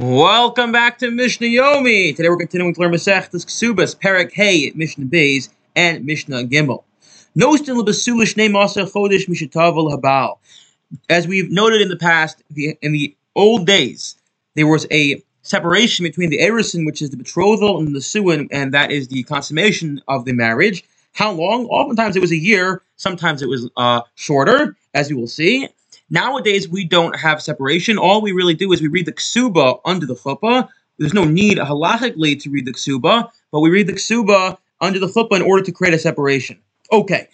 Welcome back to Mishnah Yomi. Today we're continuing to learn Masechtas Kesubos, Perek Hey, Mishnah Beis, and Mishnah Gimel. Nostin lebasulish name also chodesh mishatavel habal. As we've noted in the past, the, in the old days, there was a separation between the erusin, which is the betrothal, and the suin, and that is the consummation of the marriage. How long? Oftentimes it was a year. Sometimes it was uh, shorter, as you will see. Nowadays, we don't have separation. All we really do is we read the ksuba under the chuppah. There's no need halachically to read the ksuba, but we read the ksuba under the chuppah in order to create a separation. Okay,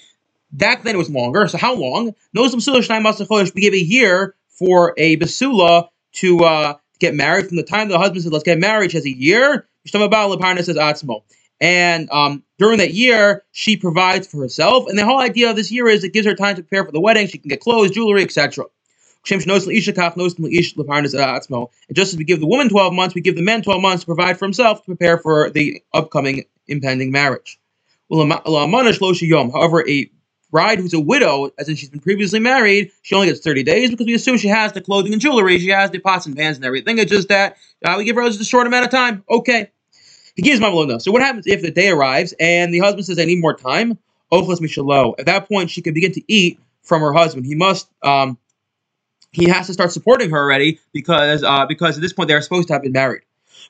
back then it was longer. So how long? We give a year for a basula to uh, get married. From the time the husband says, "Let's get married," she has a year. says. And um, during that year, she provides for herself. And the whole idea of this year is it gives her time to prepare for the wedding. She can get clothes, jewelry, etc. And just as we give the woman 12 months, we give the man 12 months to provide for himself to prepare for the upcoming impending marriage. However, a bride who's a widow, as in she's been previously married, she only gets 30 days because we assume she has the clothing and jewelry, she has the pots and pans and everything. It's just that uh, we give her just a short amount of time. Okay. He gives Mamalona. So what happens if the day arrives and the husband says, I need more time? Ochlas Mishalo. At that point, she can begin to eat from her husband. He must um, he has to start supporting her already because uh, because at this point they're supposed to have been married.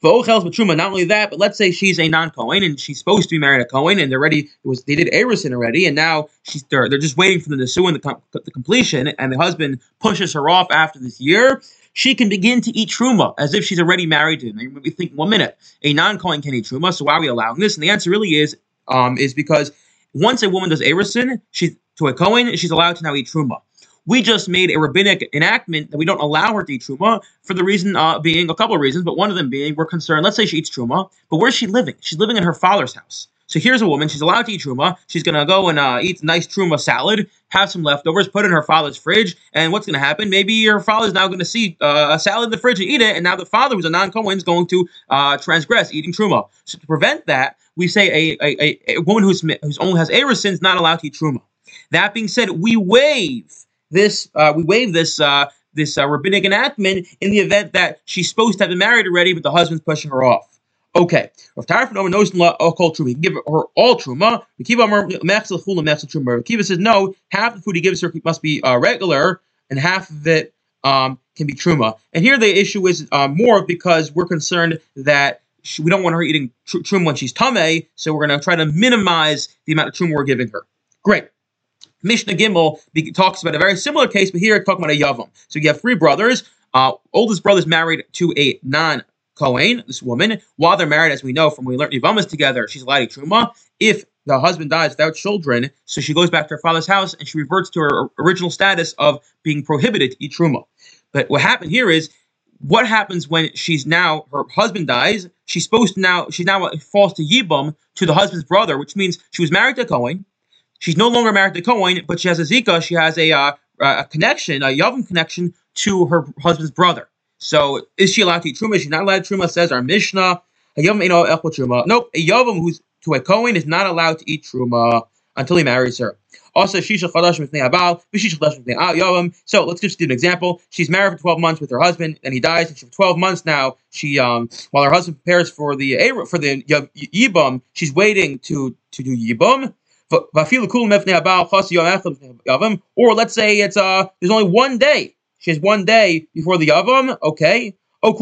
V'ochels b'truma. Not only that, but let's say she's a non-Cohen and she's supposed to be married a Cohen, and they're ready. It was they did Erusin already, and now she's they're, they're just waiting for the Nisu and the, com- the completion, and the husband pushes her off after this year she can begin to eat truma as if she's already married to him. And you might be thinking, one minute, a non-Kohen can eat truma, so why are we allowing this? And the answer really is, um, is because once a woman does erusin, she's to a Kohen, she's allowed to now eat truma. We just made a rabbinic enactment that we don't allow her to eat truma for the reason uh, being a couple of reasons, but one of them being we're concerned. Let's say she eats truma, but where's she living? She's living in her father's house. So here's a woman. She's allowed to eat truma. She's gonna go and uh, eat nice truma salad, have some leftovers, put in her father's fridge, and what's gonna happen? Maybe her father's now gonna see uh, a salad in the fridge and eat it, and now the father, who's a non-Kohen, is going to uh, transgress eating truma. So to prevent that, we say a, a, a woman who's who's only has erusin is not allowed to eat truma. That being said, we waive this. Uh, we waive this uh, this uh, rabbinic enactment in the event that she's supposed to have been married already, but the husband's pushing her off. Okay. Rav Tarfon knows law all truma. He can give her all truma. Full and max of Truma. Akiva says no. Half the food he gives her must be uh, regular, and half of it um, can be truma. And here the issue is uh, more because we're concerned that she, we don't want her eating tr- truma when she's tamei, so we're going to try to minimize the amount of truma we're giving her. Great. Mishnah Gimel talks about a very similar case, but here it's talking about a yavam. So you have three brothers. Uh, oldest brother is married to a non Kohen, this woman, while they're married, as we know from when we learned Yevamos together, she's to truma. If the husband dies without children, so she goes back to her father's house and she reverts to her original status of being prohibited to eat truma. But what happened here is, what happens when she's now her husband dies? She's supposed to now she now falls to yibum to the husband's brother, which means she was married to Kohen. She's no longer married to Kohen, but she has a zika. She has a uh, a connection, a yavam connection to her husband's brother. So is she allowed to eat truma? She's not allowed to truma. Says our Mishnah. Nope. A yavam who's to a kohen is not allowed to eat truma until he marries her. Also, she shisha chadash mifnei abal, vishisha chadash mifnei yavam. So let's just do an example. She's married for 12 months with her husband, and he dies. And for 12 months now, she um while her husband prepares for the for the yibum, she's waiting to to do yibum. Or let's say it's uh there's only one day she has one day before the Yavam, okay. Or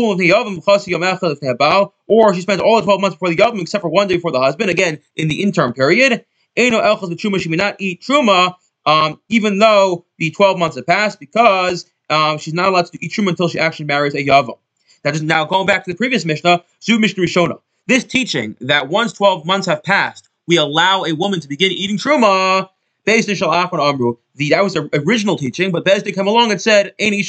she spends all the 12 months before the Yavam except for one day before the husband, again, in the interim period. She may not eat Truma, um, even though the 12 months have passed, because um, she's not allowed to eat Truma until she actually marries a Yavam. That is now going back to the previous Mishnah, Zu Mishnah Rishona. This teaching that once 12 months have passed, we allow a woman to begin eating Truma Beis Din Shalachon Amru. The that was the original teaching, but Beis Din came along and said, "Any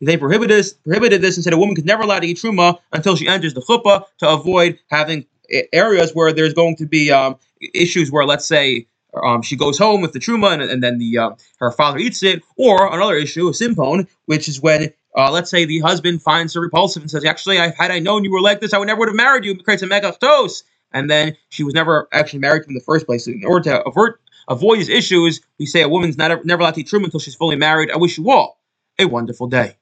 They prohibited this, prohibited this, and said a woman could never allow to eat truma until she enters the chuppah to avoid having areas where there's going to be um, issues where, let's say, um, she goes home with the truma and, and then the uh, her father eats it, or another issue, a simpon, which is when uh, let's say the husband finds her repulsive and says, "Actually, I, had I known you were like this, I would never would have married you." Creates a mekach ta'us and then she was never actually married to him in the first place. So in order to avert avoid these issues, we say a woman's not never allowed to eat truma until she's fully married. I wish you all a wonderful day.